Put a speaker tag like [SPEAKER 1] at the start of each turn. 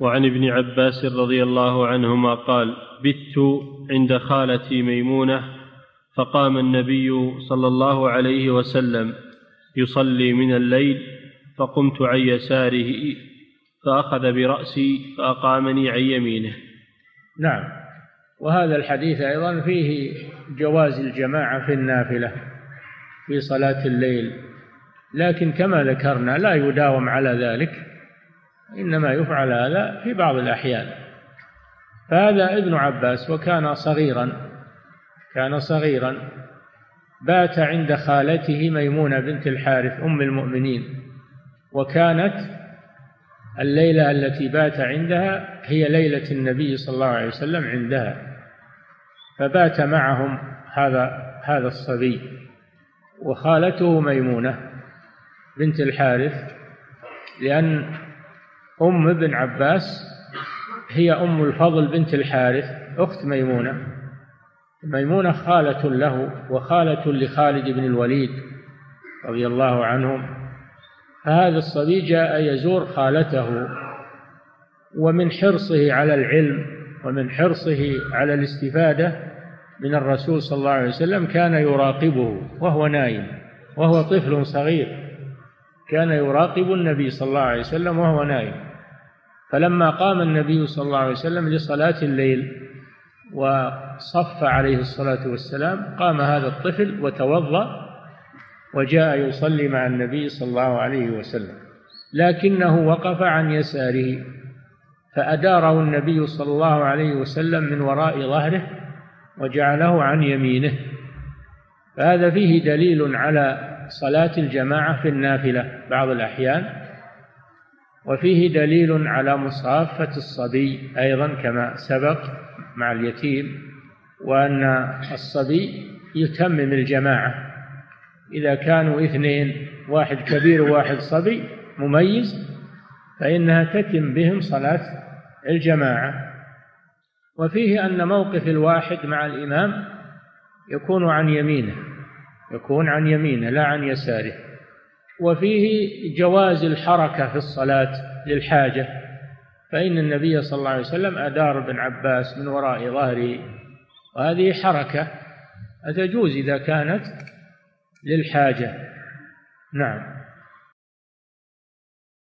[SPEAKER 1] وعن ابن عباس رضي الله عنهما قال بت عند خالتي ميمونة فقام النبي صلى الله عليه وسلم يصلي من الليل فقمت عن يساره فأخذ برأسي فأقامني عن يمينه.
[SPEAKER 2] نعم. وهذا الحديث أيضا فيه جواز الجماعة في النافلة في صلاة الليل. لكن كما ذكرنا لا يداوم على ذلك. إنما يفعل هذا في بعض الأحيان. فهذا ابن عباس وكان صغيرا كان صغيرا بات عند خالته ميمونة بنت الحارث أم المؤمنين. وكانت الليلة التي بات عندها هي ليلة النبي صلى الله عليه وسلم عندها. فبات معهم هذا هذا الصبي. وخالته ميمونة بنت الحارث لأن أم ابن عباس هي أم الفضل بنت الحارث أخت ميمونة. ميمونة خالة له وخالة لخالد بن الوليد رضي الله عنهم. فهذا الصبي جاء يزور خالته ومن حرصه على العلم ومن حرصه على الاستفادة من الرسول صلى الله عليه وسلم كان يراقبه وهو نايم وهو طفل صغير. كان يراقب النبي صلى الله عليه وسلم وهو نايم. فلما قام النبي صلى الله عليه وسلم لصلاة الليل وصف عليه الصلاة والسلام قام هذا الطفل وتوضأ وجاء يصلي مع النبي صلى الله عليه وسلم. لكنه وقف عن يساره فأداره النبي صلى الله عليه وسلم من وراء ظهره وجعله عن يمينه. فهذا فيه دليل على صلاة الجماعة في النافلة بعض الأحيان. وفيه دليل على مصافة الصبي أيضا كما سبق مع اليتيم وأن الصبي يتمم الجماعة. إذا كانوا اثنين واحد كبير وواحد صبي مميز فإنها تتم بهم صلاة الجماعة. وفيه أن موقف الواحد مع الإمام يكون عن يمينه يكون عن يمينه لا عن يساره. وفيه جواز الحركة في الصلاة للحاجة فإن النبي صلى الله عليه وسلم أدار ابن عباس من وراء ظهره. وهذه حركة تجوز إذا كانت للحاجة. نعم.